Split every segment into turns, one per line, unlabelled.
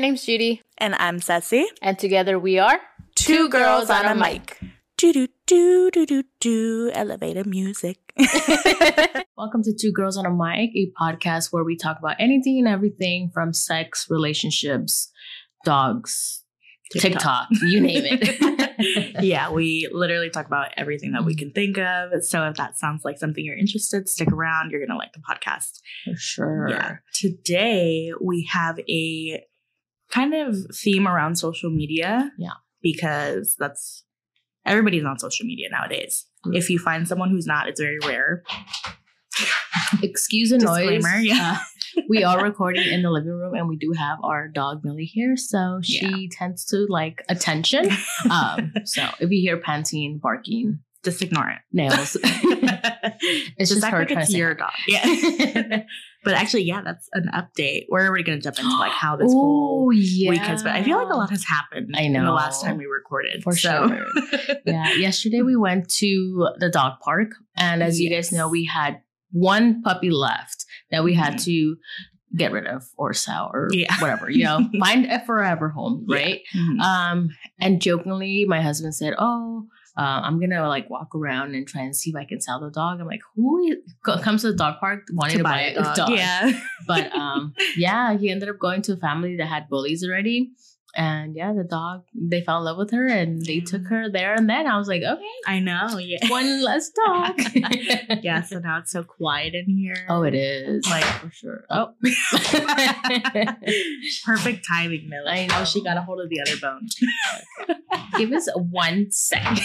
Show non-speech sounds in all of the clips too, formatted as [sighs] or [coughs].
name's Judy.
And I'm Ceci.
And together we are
Two Girls on a Mic. Do do do do do do elevator music. [laughs]
Welcome to Two Girls on a Mic, a podcast where we talk about anything and everything from sex, relationships, dogs, TikTok, you name it. [laughs]
yeah, we literally talk about everything that we can think of. So if that sounds like something you're interested, stick around. You're gonna like the podcast.
For sure.
Yeah. Today we have a kind of theme around social media.
Yeah.
Because that's everybody's on social media nowadays.
Mm.
If you find someone who's not, it's very rare.
Excuse the noise.
Yeah.
Uh, we are [laughs] recording in the living room and we do have our dog Millie here. So she
Yeah.
tends to like attention. [laughs] Um, so if you hear panting, barking,
Just ignore it.
nails, [laughs] it's just
act
her
like it's
to
your dog. Yeah. [laughs] but actually, yeah, that's an update. We're already gonna jump into like how this whole
Oh, yeah.
week has been. I feel like a lot has happened
I
in the last time we recorded.
For
so.
sure. [laughs] yeah. Yesterday we went to the dog park, and as you guys know, we had one puppy left that we had
Mhm.
to get rid of or sell or
Yeah.
whatever. You know, find a forever home,
Yeah.
right?
Mhm.
Um, and jokingly, my husband said, "Oh." Uh, I'm gonna like walk around and try and see if I can sell the dog. I'm like, who comes to the dog park wanting to, buy, a dog?
Yeah.
But [laughs] um, yeah, he ended up going to a family that had bullies already. And yeah, the dog, they fell in love with her and they took her there and then. I was like, okay,
I know. Yeah. [laughs]
one less dog. [laughs]
yeah. So now it's so quiet in here.
Oh, it is.
Like-
for sure. Oh. [laughs]
Perfect timing, Millie.
I know.
She got a hold of the other bone.
Give us one second.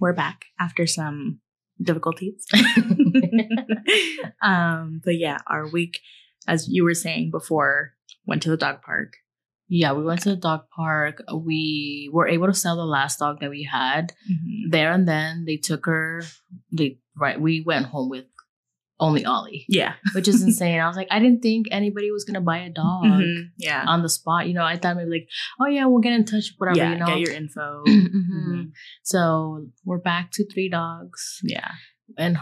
We're back after some difficulties. um, but yeah, our week, as you were saying before, went to the dog park.
yeah, we went to the dog park. We were able to sell the last dog that we had
Mm-hmm.
there and then. They took her. They right. We went home with only Ollie.
Yeah. [laughs]
which is insane. I was like, I didn't think anybody was gonna buy a dog
Mhm. Yeah.
on the spot. You know, I thought maybe like, oh yeah, we'll get in touch, whatever.
yeah.
you know.
Get your info. [clears throat]
Mhm.
Mhm.
So we're back to three dogs,
Yeah.
and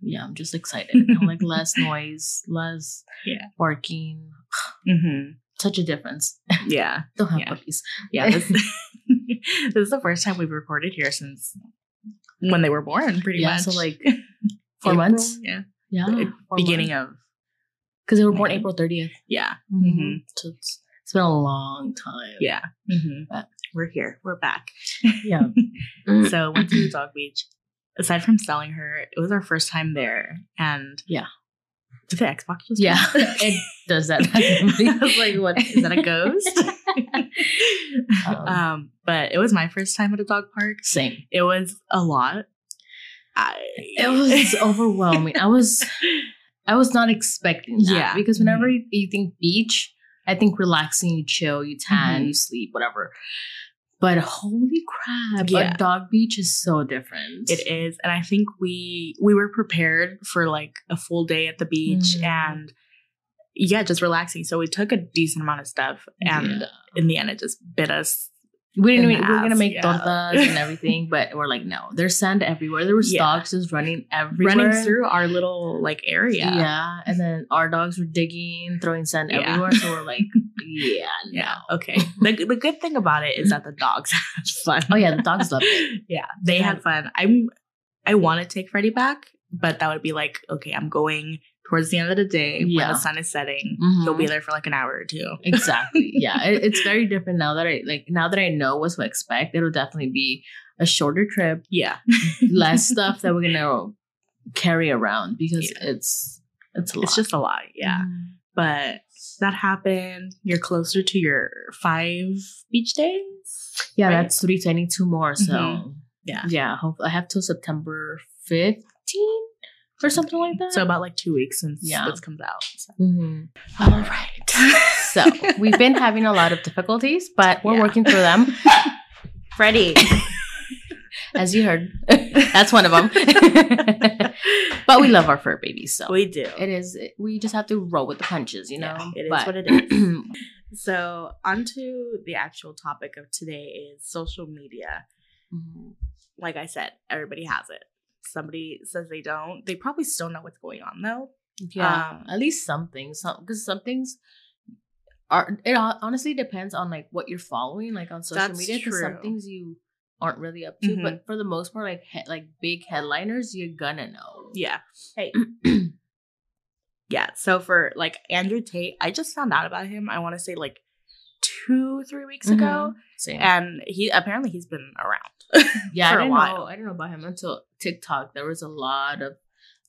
yeah, I'm just excited. I'm like [laughs] less noise, less
Yeah.
barking.
hmm
Such a difference.
Yeah. [laughs]
Don't have
Yeah.
puppies.
Yeah. [laughs] This, this is the first time we've recorded here since when they were born, pretty
yeah,
much.
so like four
April?
months.
Yeah.
Yeah,
beginning of.
because they were born. April 30th.
Yeah.
Mhm. So it's it's been a long time.
Yeah. hmm
But-
We're here. We're back.
yeah.
so went to the dog beach. Aside from selling her, it was our first time there, and
Yeah.
did the Xbox just
Yeah, it does that. [laughs]
I was like, "What is that? A ghost?" [laughs]
Um,
um, but it was my first time at a dog park.
Same.
It was a lot. I,
It was [laughs] overwhelming. I was I was not expecting that.
Yeah.
Because whenever you, you think beach, I think relaxing, you chill, you tan,
Mhm.
you sleep, whatever. But holy crap,
Yeah.
a dog beach is so different.
It is, and I think we we were prepared for like a full day at the beach
Mhm.
and yeah, just relaxing. So we took a decent amount of stuff, and
Yeah.
in the end, it just bit us.
We didn't even, we were gonna make
yeah.
tortas and [laughs] everything, but we're like, no, there's sand everywhere. There was
Yeah.
dogs just running everywhere.
running through our little like area.
Yeah. And then our dogs were digging, throwing sand
Yeah.
everywhere. So we're like, yeah, [laughs] no.
Yeah. Okay. the the good thing about it is that the dogs [laughs] had fun.
Oh yeah, the dogs loved it.
yeah, they had fun. I'm I want to take Freddie back, but that would be like okay, I'm going towards the end of the day when the sun is setting.
Mhm.
He'll be there for like an hour or two. [laughs]
Exactly. Yeah. It, it's very different now that I like now that I know what to expect. It'll definitely be a shorter trip,
Yeah. [laughs]
less [laughs] stuff that we're gonna carry around because
Yeah.
it's it's a lot.
It's just a lot. Yeah.
Mhm.
But that happened. You're closer to your five beach days.
Yeah,
right?
that's three twenty two more. So
Mhm. Yeah.
yeah, hope I have till September fifteen or something like that.
So about like two weeks since
Yeah.
this comes out. So.
Mhm.
All right. [laughs]
so we've been having a lot of difficulties, but we're
Yeah.
working through them. [laughs]
Freddie. [laughs]
As you heard, that's one of them. but we love our fur babies, so
we do.
it is. We just have to roll with the punches, you know.
Yeah, it is
But-
what it is. [clears throat] So, onto the actual topic of today is social media.
Mhm.
Like I said, everybody has it. Somebody says they don't. They probably still know what's going on though.
Yeah,
Um,
at least some things, some because some things are. It honestly depends on like what you're following, like on social media. Because some things you aren't really up to,
Mhm.
but for the most part, like he- like big headliners, you're gonna know.
Yeah. Hey. [clears throat] yeah. So for like Andrew Tate, I just found out about him. I want to say like two, three weeks ago,
Same.
and he apparently he's been around. [laughs]
yeah,
for
I
a
didn't
while.
know. I didn't know about him until TikTok. There was a lot of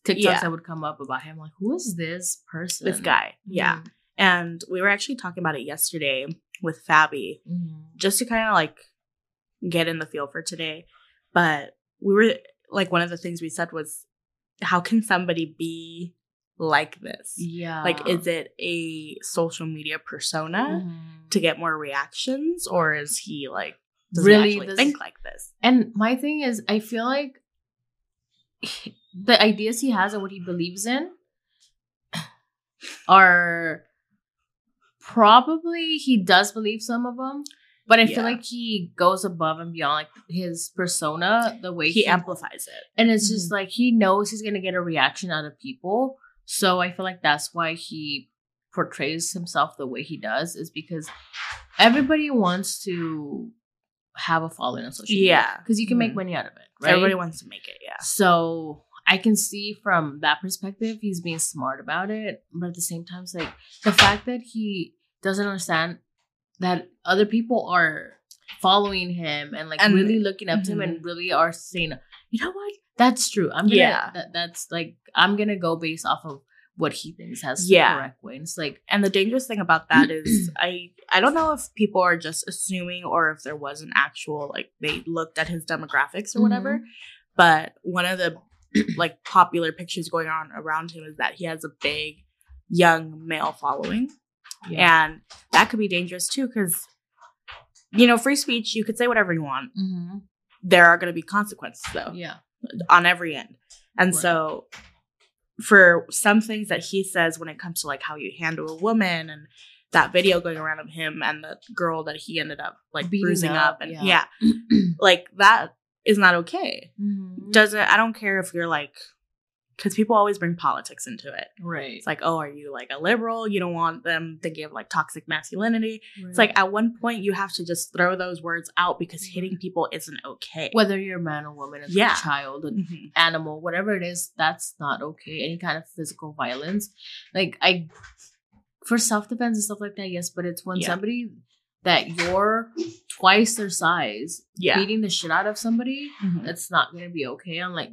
TikToks
Yeah.
that would come up about him. Like, who is this person?
this guy. Yeah.
Mhm.
And we were actually talking about it yesterday with Fabi,
Mhm.
just to kind of like get in the feel for today. But we were like, one of the things we said was, how can somebody be like this?
Yeah.
Like, is it a social media persona
Mhm.
to get more reactions, or is he like does
Really
he
does-
think like this?
And my thing is, I feel like the ideas he has and what he believes in are probably he does believe some of them, but I
Yeah.
feel like he goes above and beyond like his persona, the way
He amplifies it.
and it's just
Mhm.
like he knows he's gonna get a reaction out of people. So I feel like that's why he portrays himself the way he does, is because everybody wants to have a following on social media.
Yeah.
Because you can make
Mhm.
money out of it. Right.
Everybody wants to make it. Yeah.
So I can see from that perspective, he's being smart about it. But at the same time, it's like the fact that he doesn't understand that other people are following him and like
And-
really looking up to him and mm-hmm. really are saying, you know what? That's true. I'm gonna
Yeah.
that, that's like I'm gonna go based off of what he thinks has
Yeah.
the correct way. And it's like
And the dangerous thing about that [clears throat] is I I don't know if people are just assuming or if there was an actual like they looked at his demographics or whatever. Mm-hmm. But one of the [clears throat] like popular pictures going on around him is that he has a big young male following.
yeah.
And that could be dangerous too cuz you know, free speech, you could say whatever you want.
Mhm.
There are going to be consequences though.
Yeah.
on every end. And
Right.
so for some things that he says when it comes to like how you handle a woman and that video going around of him and the girl that he ended up like
Beating
bruising
up,
up, and
yeah.
yeah. like that is not okay.
Mhm.
Doesn't I don't care if you're like because people always bring politics into it.
right.
It's like, oh, are you like a liberal? You don't want them thinking of like toxic masculinity. It's like at one point you have to just throw those words out because hitting people isn't okay.
whether you're a man or woman, a
Yeah.
child, a
Mhm.
animal, whatever it is, that's not okay. Any kind of physical violence. Like I for self defense and stuff like that, yes, but it's when
Yeah.
somebody that you're twice their size
Yeah.
beating the shit out of somebody,
Mhm.
that's not gonna be okay. I'm like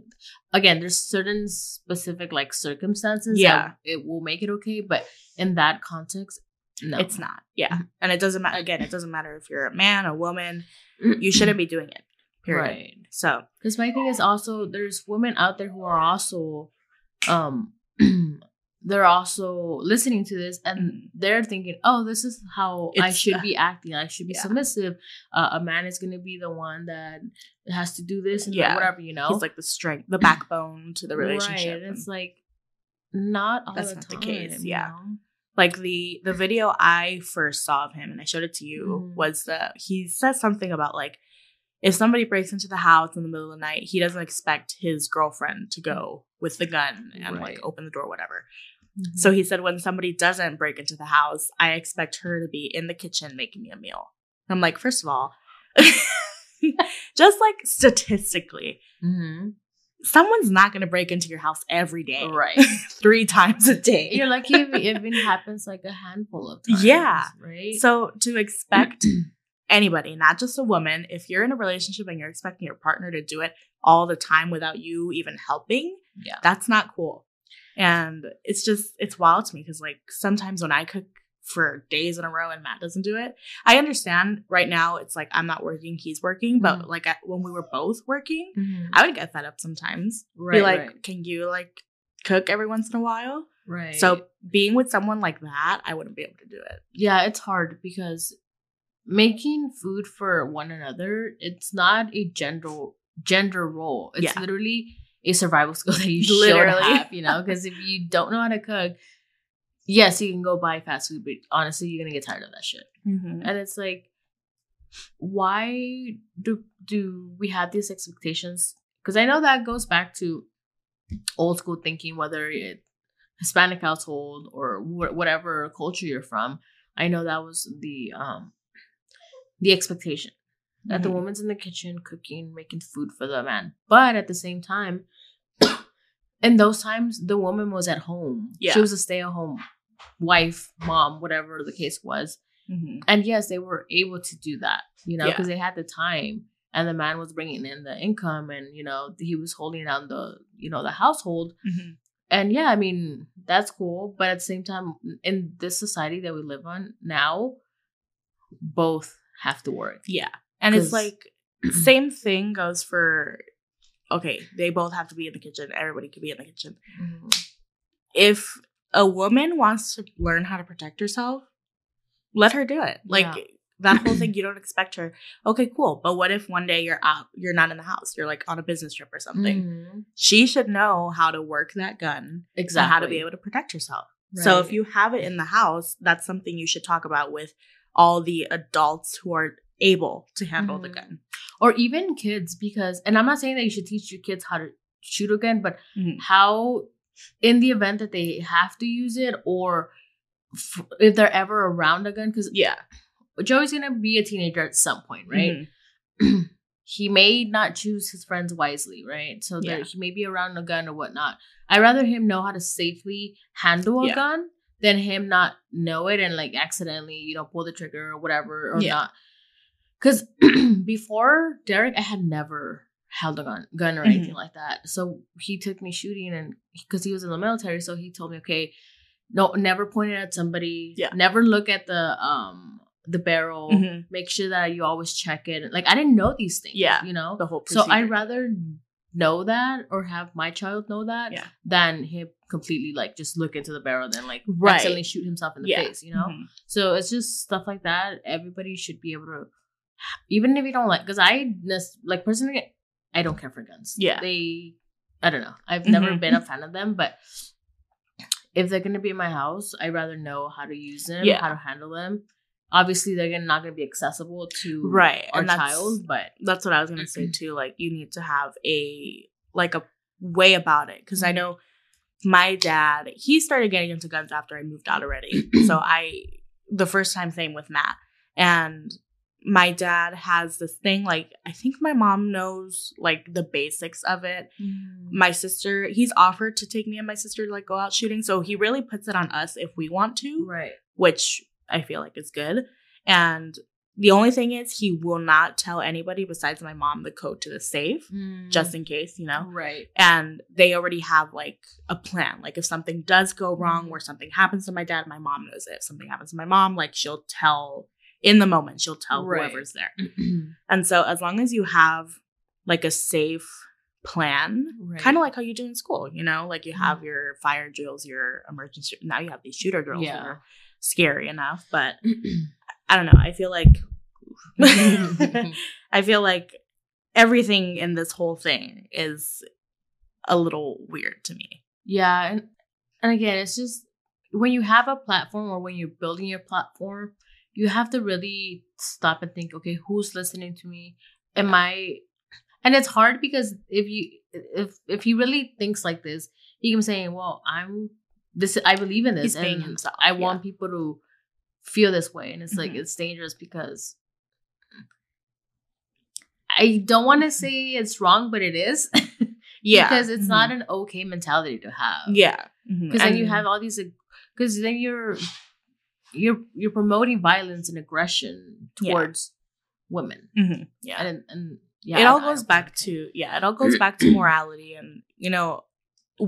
again, there's certain specific like circumstances
Yeah.
that it will make it okay, but in that context, no.
It's not. Yeah. And it doesn't matter. Again, it doesn't matter if you're a man, a woman.
Mm-hmm.
You shouldn't be doing it. Period.
Right.
So,
Because my thing is also there's women out there who are also um they're also listening to this and
Mhm.
they're thinking, oh, this is how I
It's-
should be acting. I should be
Yeah.
submissive. Uh, a man is gonna be the one that has to do this and
Yeah.
whatever, you know.
he's like the strength, the backbone to the relationship.
Right, and It's like not all
That's
the
not the
time,
case,
you
yeah.
know?
like the the video I first saw of him, and I showed it to you,
Mhm.
was the he says something about like if somebody breaks into the house in the middle of the night, he doesn't expect his girlfriend to go with the gun and
Right.
like open the door, whatever.
Mhm.
So he said, when somebody doesn't break into the house, I expect her to be in the kitchen making me a meal. I'm like, first of all, [laughs] just like statistically,
Mhm.
someone's not going to break into your house every day,
right. [laughs]
three times a day.
You're lucky if it [laughs] even happens like a handful of times.
Yeah.
Right.
So to expect [clears throat] anybody, not just a woman, if you're in a relationship and you're expecting your partner to do it all the time without you even helping,
yeah.
that's not cool. And it's just it's wild to me because like sometimes when I cook for days in a row and Matt doesn't do it, I understand right now it's like I'm not working, he's working, but
Mhm.
like when we were both working,
Mhm.
I would get fed up sometimes.
Right.
Be like,
right.
can you like cook every once in a while?
Right.
So being with someone like that, I wouldn't be able to do it.
yeah, it's hard because making food for one another, it's not a gender gender role. It's
Yeah.
literally a survival [laughs] skill that you
Literally.
should have, you know, [laughs] because if you don't know how to cook, yes, you can go buy fast food, but honestly, you're gonna get tired of that shit.
Mm-hmm.
And it's like, why do do we have these expectations? Because I know that goes back to old school thinking, whether it Hispanic household or wh- whatever culture you're from, I know that was the um the expectation that the
Mhm.
woman's in the kitchen cooking, making food for the man. But at the same time, [coughs] in those times, the woman was at home.
Yeah.
She was a stay-at-home wife, mom, whatever the case was.
Mhm.
And yes, they were able to do that, you know,
Yeah.
because they had the time and the man was bringing in the income and, you know, he was holding down the, you know, the household.
Mhm.
And yeah, I mean, that's cool. But at the same time, in this society that we live on now, both have to work.
Yeah. And it's like [clears throat] same thing goes for okay, they both have to be in the kitchen. Everybody could be in the kitchen. If a woman wants to learn how to protect herself, let her do it. Like
Yeah.
that whole [clears throat] thing you don't expect her. Okay, cool. But what if one day you're out, you're not in the house, you're like on a business trip or something.
Mhm.
She should know how to work that gun
Exactly.
and how to be able to protect herself. So if you have it in the house, that's something you should talk about with all the adults who are able to handle the
Mhm.
gun.
or even kids, because, and I'm not saying that you should teach your kids how to shoot a gun, but
Mhm.
how, in the event that they have to use it, or f- if they're ever around a gun, because
Yeah.
Joey's gonna be a teenager at some point, right?
Mhm. [clears throat]
he may not choose his friends wisely, right? So
Yeah.
that he may be around a gun or whatnot. I'd rather him know how to safely handle a
Yeah.
gun than him not know it and like accidentally, you know, pull the trigger or whatever or
Yeah.
not. Because [clears throat] before Derek, I had never held a gun, gun or anything like that. So he took me shooting, and because he was in the military, so he told me, okay, no, never point it at somebody.
Yeah.
Never look at the um the barrel.
Mhm.
Make sure that you always check it. Like I didn't know these things.
Yeah,
you know.
The whole
So I'd rather know that or have my child know that
Yeah.
than him completely like just look into the barrel and like
Right.
accidentally shoot himself in the
Yeah.
face. You know.
Mhm.
So it's just stuff like that. Everybody should be able to, even if you don't like, because I like personally, I don't care for guns.
Yeah.
they, I don't know. I've never
Mhm.
been a fan of them, but if they're gonna be in my house, I'd rather know how to use them,
Yeah.
how to handle them. Obviously, they're gonna, not gonna be accessible to
Right,
our child, but
That's what I was gonna say too. Like you need to have a like a way about it because I mm-hmm. know my dad. He started getting into guns after I moved out already. [clears throat] so I the first time same with Matt and my dad has this thing like I think my mom knows like the basics of it. Mm. My sister, he's offered to take me and my sister to like go out shooting. So he really puts it on us if we want to
right,
which I feel like is good. And the only thing is, he will not tell anybody besides my mom the code to the safe, just mm. in case, you know.
right,
And they already have like a plan. Like if something does go wrong, or mm. something happens to my dad, my mom knows it. If something happens to my mom, like she'll tell in the moment. She'll tell
Right.
whoever's there. [clears throat] And so as long as you have like a safe plan,
Right.
kind of like how you do in school, you know, like you have mm. your fire drills, your emergency. Now you have these shooter drills.
Yeah.
Scary enough, but [clears throat] I don't know. I feel like [laughs] [laughs] I feel like everything in this whole thing is a little weird to me.
Yeah, and and again, it's just when you have a platform or when you're building your platform, you have to really stop and think, okay, who's listening to me? Am I and it's hard because if you if if he really thinks like this, he can say, Well, I'm this I believe in this
He's being
and
himself,
I
yeah.
want people to feel this way. And it's like
Mhm.
it's dangerous because I don't want to say it's wrong, but it is. [laughs]
Yeah,
because it's
Mhm.
not an okay mentality to have.
Yeah,
because then you have all these. Because then you're you're you're promoting violence and aggression
Yeah.
towards women,
Mhm. yeah.
and and yeah,
it all goes back to yeah it all goes back to morality and you know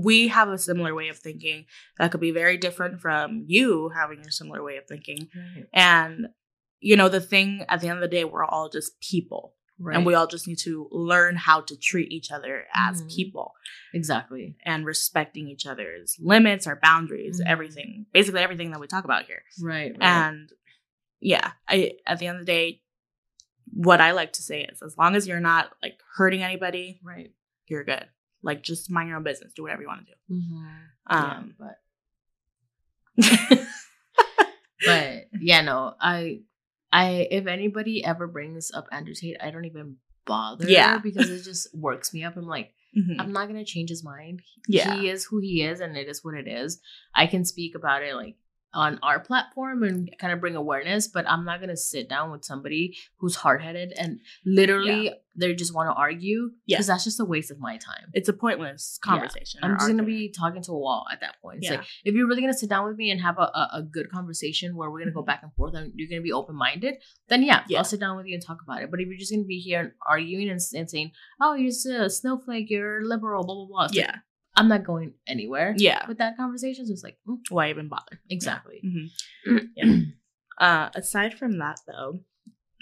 we have a similar way of thinking that could be very different from you having a similar way of thinking
Right.
and you know the thing at the end of the day we're all just people
Right.
and we all just need to learn how to treat each other as
Mhm.
people
exactly
and respecting each other's limits our boundaries
Mhm.
everything basically everything that we talk about here
right, right.
and yeah i at the end of the day what i like to say is as long as you're not like hurting anybody
right.
you're good. Like just mind your own business. Do whatever you want to do.
Mm-hmm.
Um,
yeah, but [laughs] but yeah, no, I I if anybody ever brings up Andrew Tate, I don't even bother.
Yeah.
because it just works me up. I'm like,
Mhm.
I'm not gonna change his mind.
Yeah.
He is who he is and it is what it is. I can speak about it like on our platform and kind of bring awareness, but I'm not gonna sit down with somebody who's hard headed and literally they just want to argue
Yeah.
because that's just a waste of my time.
It's a pointless conversation.
I'm
or
just gonna be talking to a wall at that point. It's
Yeah.
like if you're really gonna sit down with me and have a, a, a good conversation where we're gonna go
Mhm.
back and forth and you're gonna be open minded, then yeah,
Yeah.
I'll sit down with you and talk about it. But if you're just gonna be here and arguing and, and saying, "Oh, you're just a snowflake, you're liberal," blah blah blah, it's like,
Yeah.
I'm not going anywhere.
Yeah.
with that conversation, so it's like mm,
Why even bother?
exactly.
Mhm. [clears throat] Yeah. Uh, aside from that, though,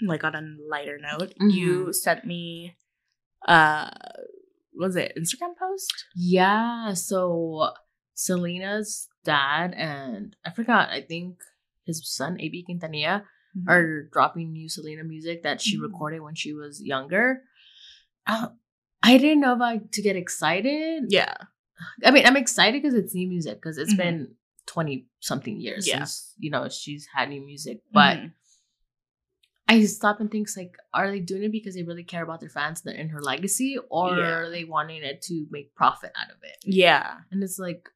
like on a lighter note, you
Mhm.
sent me, uh, was it Instagram post?
Yeah, so Selena's dad and I forgot, I think his son AB Quintanilla are dropping new Selena music that she
Mhm.
recorded when she was younger. Uh, I didn't know about to get excited.
yeah,
I mean, I'm excited because it's new music because it's
Mhm.
been twenty something years
Yeah.
since you know she's had new music. But
Mhm.
I stop and think like, are they doing it because they really care about their fans and, and her legacy, or
Yeah.
are they wanting it to make profit out of it?
yeah,
And it's like,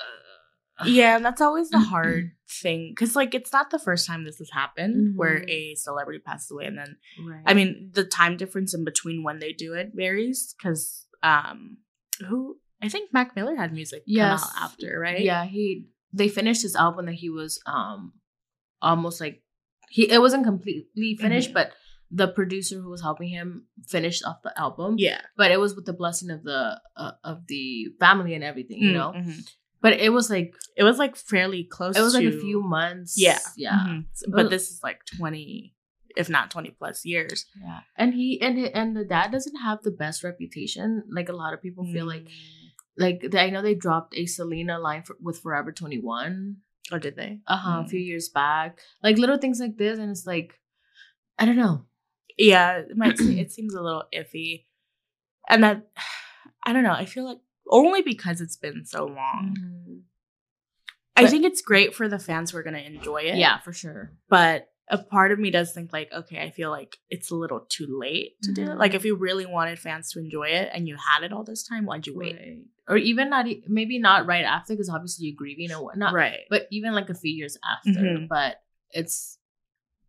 uh,
yeah, and that's always the hard thing because, like, it's not the first time this has happened where
Mhm.
a celebrity passes away, and then
right.
I mean, the time difference in between when they do it varies because, um, who I think Mac Miller had music
Yes.
come out after, right?
Yeah, he they finished his album that he was um almost like he it wasn't completely finished,
Mhm.
but the producer who was helping him finished off the album.
yeah,
But it was with the blessing of the uh, of the family and everything, you know.
Mhm.
But it was like
it was like fairly close.
it was like a few months.
Yeah,
yeah,
Mhm. But
Well-
this is like twenty, if not twenty plus years.
yeah. And he and and the dad doesn't have the best reputation. Like a lot of people feel like
Mm.
Like I know they dropped a Selena line for, with Forever Twenty One.
or did they?
uh-huh, a
Mm.
few years back. Like little things like this, and it's like, I don't know.
Yeah, it might. [clears throat] it seems a little iffy, and that [sighs] I don't know. I feel like only because it's been so long. I
But-
think it's great for the fans who are going to enjoy it.
Yeah, for sure.
but a part of me does think like okay i feel like it's a little too late to do it like if you really wanted fans to enjoy it and you had it all this time why'd you wait
Right. Or even not, maybe not right after, because obviously you're grieving and whatnot.
right
But even like a few years after.
Mhm.
But it's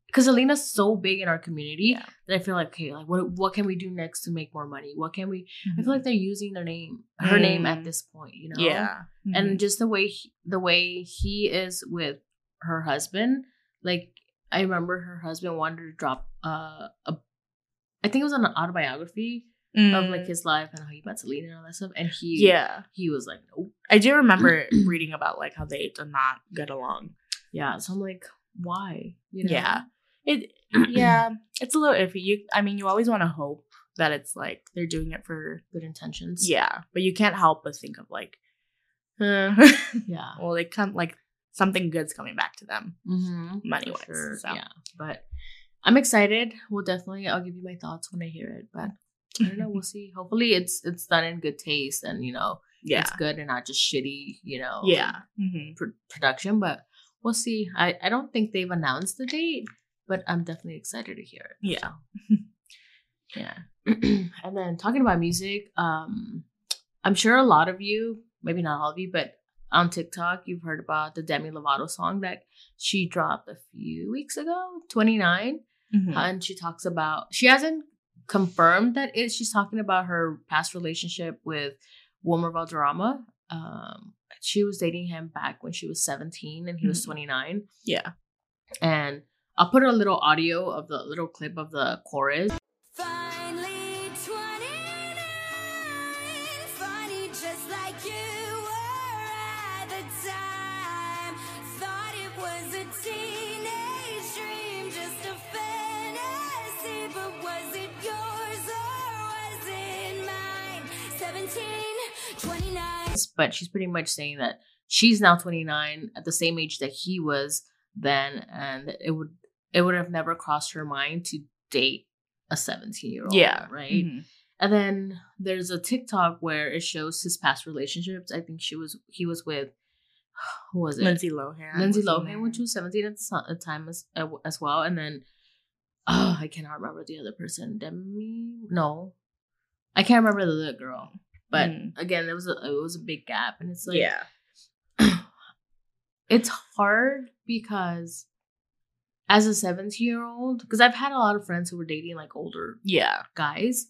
because Selena's so big in our community
Yeah.
that I feel like, okay, like what what can we do next to make more money? What can we? I
Mhm.
feel like they're using their name, her name at this point. You know.
yeah
and just the way he, the way he is with her husband like i remember her husband wanted to drop uh, a i think it was an autobiography of like
Mm.
his life and how he met selena and all that stuff and he
yeah.
he was like nope.
I do remember [clears throat] reading about like how they did not get along.
Yeah so i'm like why? You know?
Yeah. It [clears throat] yeah it's a little iffy. You i mean you always want to hope that it's like they're doing it for
good intentions.
Yeah but you can't help but think of like uh,
yeah. [laughs]
Well they come like something good's coming back to them
mm-hmm.
money wise so
yeah but i'm excited well definitely i'll give you my thoughts when i hear it but i don't know we'll [laughs] see hopefully it's it's done in good taste and you know
yeah
it's good and not just shitty, you know,
yeah Mhm.
pr- production. But we'll see. I, I don't think they've announced the date, but I'm definitely excited to hear it.
Yeah.
so. [laughs] yeah. [clears throat] and then talking about music, um, I'm sure a lot of you, maybe not all of you, but on TikTok, you've heard about the Demi Lovato song that she dropped a few weeks ago, 29.
Mhm.
And she talks about, she hasn't confirmed that it, she's talking about her past relationship with Wilmer Valderrama. Um, she was dating him back when she was 17 and he was
Mhm.
29.
Yeah.
And I'll put a little audio of the little clip of the chorus.
Finally 29, funny just like you were at the time. Thought it was a teenage dream, just a fantasy, but was it yours or was it mine? 17, 29.
But she's pretty much saying that she's now 29 at the same age that he was then. And it would, it would have never crossed her mind to date a 17 year old.
Yeah.
Right.
Mhm.
And then there's a TikTok where it shows his past relationships. I think she was he was with who was it?
Lindsay Lohan.
Lindsay Lohan, which was 17 at the the time as uh, as well. And then oh, [sighs] I cannot remember the other person. Demi? No, I can't remember the other girl. But
Mm.
again, it was a it was a big gap, and it's like
yeah. [clears throat]
it's hard because as a 17 year old, because I've had a lot of friends who were dating like older
Yeah.
guys,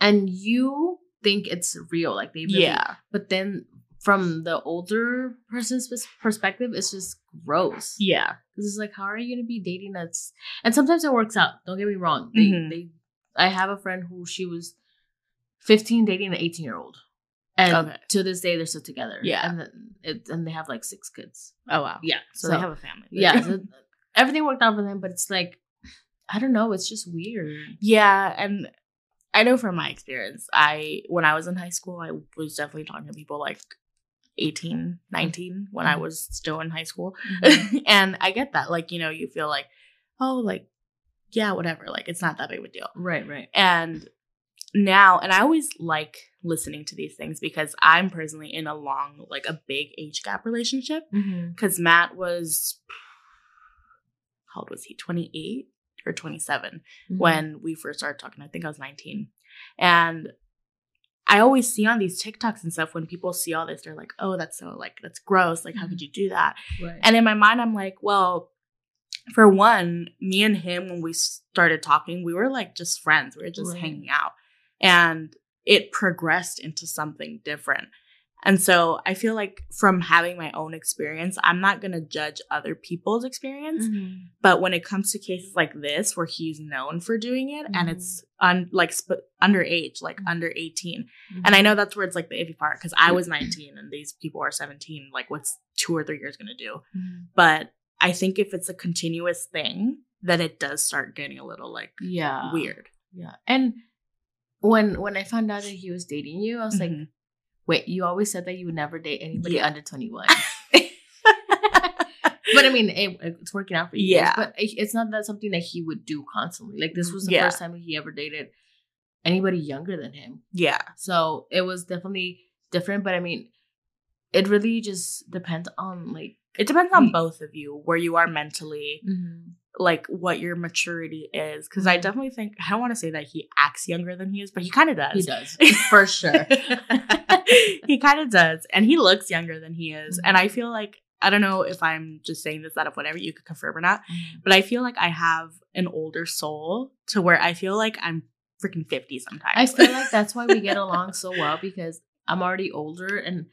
and you think it's real, like they really,
Yeah.
but then from the older person's perspective, it's just gross.
Yeah.
Because it's like, how are you gonna be dating us? And sometimes it works out. Don't get me wrong. They,
Mhm.
they, I have a friend who she was 15 dating an 18 year old, and
Okay.
to this day they're still together.
Yeah.
and then it, and they have like six kids.
Oh wow.
Yeah,
So, they have a family.
yeah, [laughs] so everything worked out for them, but it's like, I don't know. It's just weird.
Yeah, and I know from my experience, I when I was in high school, I was definitely talking to people like 18, 19 when I
Mhm.
was still in high school.
Mhm. [laughs]
and I get that. Like, you know, you feel like, oh, like, yeah, whatever. Like, it's not that big of a deal.
right, right.
And now, and I always like listening to these things because I'm personally in a long, like a big age gap relationship.
Mm-hmm.
Because Matt was, how old was he? 28 or 27
Mm-hmm.
when we first started talking. I think I was 19. And I always see on these TikToks and stuff when people see all this, they're like, oh, that's so like, that's gross. Like, how could mm-hmm. you do that?
right.
And in my mind, I'm like, well, for one, me and him, when we started talking, we were like just friends. We were just
Right.
hanging out. And it progressed into something different. And so I feel like from having my own experience, I'm not going to judge other people's experience.
Mhm.
But when it comes to cases like this, where he's known for doing it and
Mhm.
it's un- like sp- underage, like
Mhm.
under 18.
Mhm.
And I know that's where it's like the iffy part because I was 19 and these people are 17. Like, what's two or three years going to do?
Mhm.
But I think if it's a continuous thing, then it does start getting a little like
yeah,
weird.
Yeah, and when when I found out that he was dating you, I was like. Wait, you always said that you would never date anybody
Yeah.
under 21. [laughs] but I mean, it, it's working out for you. guys,
Yeah.
But it- it's not that something that he would do constantly. Like this was the
Yeah.
first time he ever dated anybody younger than him.
yeah.
So it was definitely different. But I mean, it really just depends on like
It depends on both of you, where you are mentally, mm-hmm. Like what your maturity is. Because I
Mhm.
definitely think, I don't want to say that he acts younger than he is, but he kind of does.
he does [laughs] for sure.
he kind of does. And he looks younger than he is.
Mhm.
And I feel like, I don't know if I'm just saying this out of whatever, you could confirm or not,
Mhm.
but I feel like I have an older soul to where I feel like I'm freaking 50 sometimes.
I feel like that's why we get [laughs] along so well because I'm already older and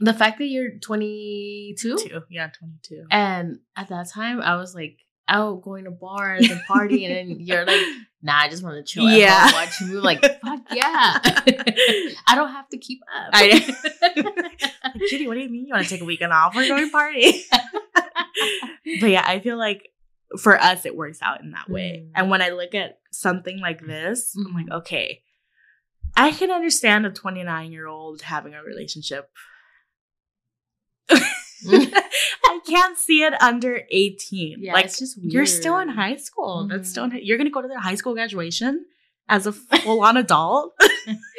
the fact that you're 22
Two. Yeah, 22.
and at that time I was like out going to bars and partying and [laughs] you're like nah I just want to chill
Yeah.
yeah watch a movie like fuck yeah [laughs] I don't have to keep up
I [laughs] like, Judy, what do you mean you want to take a weekend off? We're going party. but yeah, I feel like for us, it works out in that way.
Mm.
And when I look at something like this, I'm like,
Mhm.
okay, I can understand a 29 year old having a relationship. [laughs] I can't see it under 18.
yeah
like,
it's just
you're still in high school. That's
Mhm.
still in, you're gonna go to their high school graduation as a full on adult. [laughs]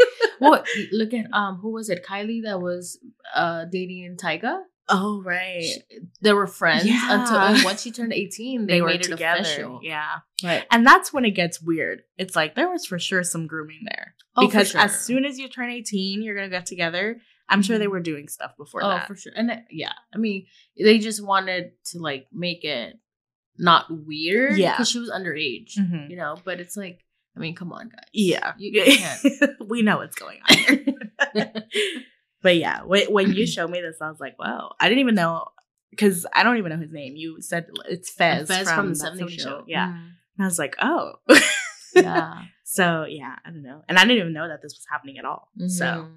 [laughs]
well look at um who was it Kylie that was uh dating Tyga
Oh right,
Sh- they were friends until
Yeah.
and once she turned 18 they,
they, were
made it
together.
official
Yeah,
right
and that's when it gets weird. It's like there was for sure some grooming there
Oh,
because as soon as you turn 18, you're gonna get together. I'm sure they
Mhm.
were doing stuff before
oh
that.
for sure and yeah i mean they just wanted to like make it not weird
Yeah.
because she was underage
Mhm.
you know but it's like i mean come on guys
Yeah,
you, [laughs] you can't
we know what's going on here. [laughs] but yeah, when, when you [clears throat] showed me this, I was like, wow, I didn't even know because I don't even know his name. You said it's Fez,
Fez
from,
from, the 70
70
show
Yeah,
Mhm.
and I was like, oh,
yeah [laughs]
so yeah, I don't know, and I didn't even know that this was happening at all. So.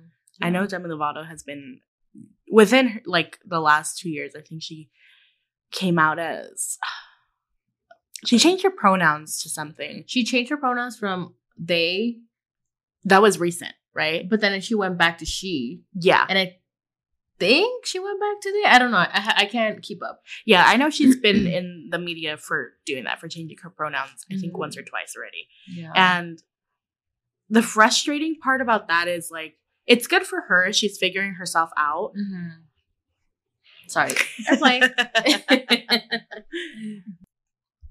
Mhm.
I know Demi Lovato has been within her, like the last two years. I think she came out as [sighs] she changed her pronouns to something
she changed her pronouns from they
that was recent, right?
but then she went back to she
Yeah,
and i think she went back to they i don't know i, I can't keep up
yeah. I know she's been [clears throat] in the media for doing that, for changing her pronouns. I think
Mhm.
once or twice already.
yeah
And the frustrating part about that is like it's good for her. She's figuring herself out.
Mhm. sorry airplane [laughs] [laughs]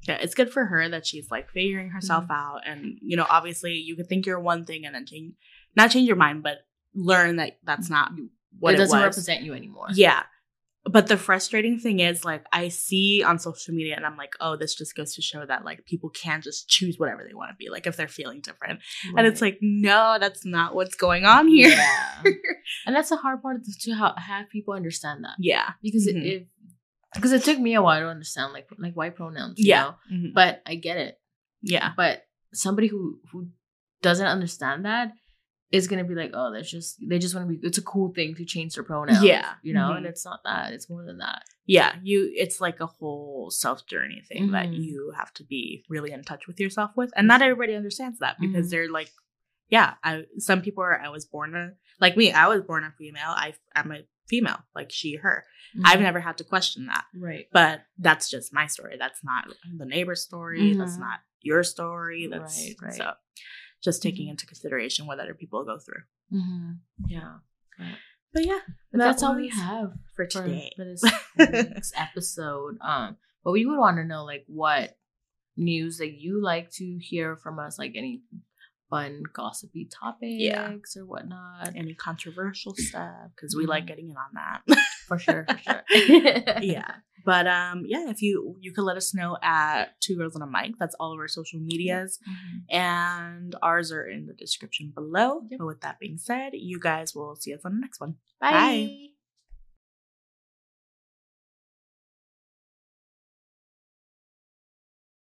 Yeah, it's good for her that she's like figuring herself
Mm-hmm.
out, and you know, obviously, you could think you're one thing and then change, not change your mind, but learn that that's not what
it
it,
doesn't
was.
represent you anymore.
Yeah. But the frustrating thing is, like, I see on social media and I'm like, oh, this just goes to show that, like, people can't just choose whatever they want to be, like, if they're feeling different. And it's like, no, that's not what's going on here.
Yeah. [laughs] and that's the hard part to, have people understand that
yeah.
because
Mhm.
it, it because it took me a while to understand like like why pronouns. You
Yeah.
know?
Mhm.
but I get it.
Yeah.
But somebody who who doesn't understand that is gonna be like, oh, that's just they just want to be. It's a cool thing to change their pronouns.
Yeah.
you know,
Mhm.
and it's not that. It's more than that.
Yeah. You, it's like a whole self journey thing that
Mhm.
you have to be really in touch with yourself with. And not everybody understands that because
Mhm.
they're like, yeah, I, some people are, I was born a, like me, I was born a female. I, I'm a female, like she, her. I've
Mhm.
never had to question that.
right.
but that's just my story that's not the neighbor's story that's
Mhm.
not your story that's
Right, right.
so just taking
Mhm.
into consideration what other people go through
hmm Yeah.
but yeah
But
that
that's all we have
for
for,
today
for this [laughs] week's episode. Um, but we would want to know like what news that you like to hear from us, like any fun gossipy topics or whatnot.
any controversial stuff because we like
Mhm.
getting in on that [laughs]
For sure, for sure. [laughs]
yeah [laughs] but um yeah if you you could let us know at two girls on a mic that's all of our social medias
Mhm.
and ours are in the description below
Yep.
but with that being said you guys will see us on the next one
Bye.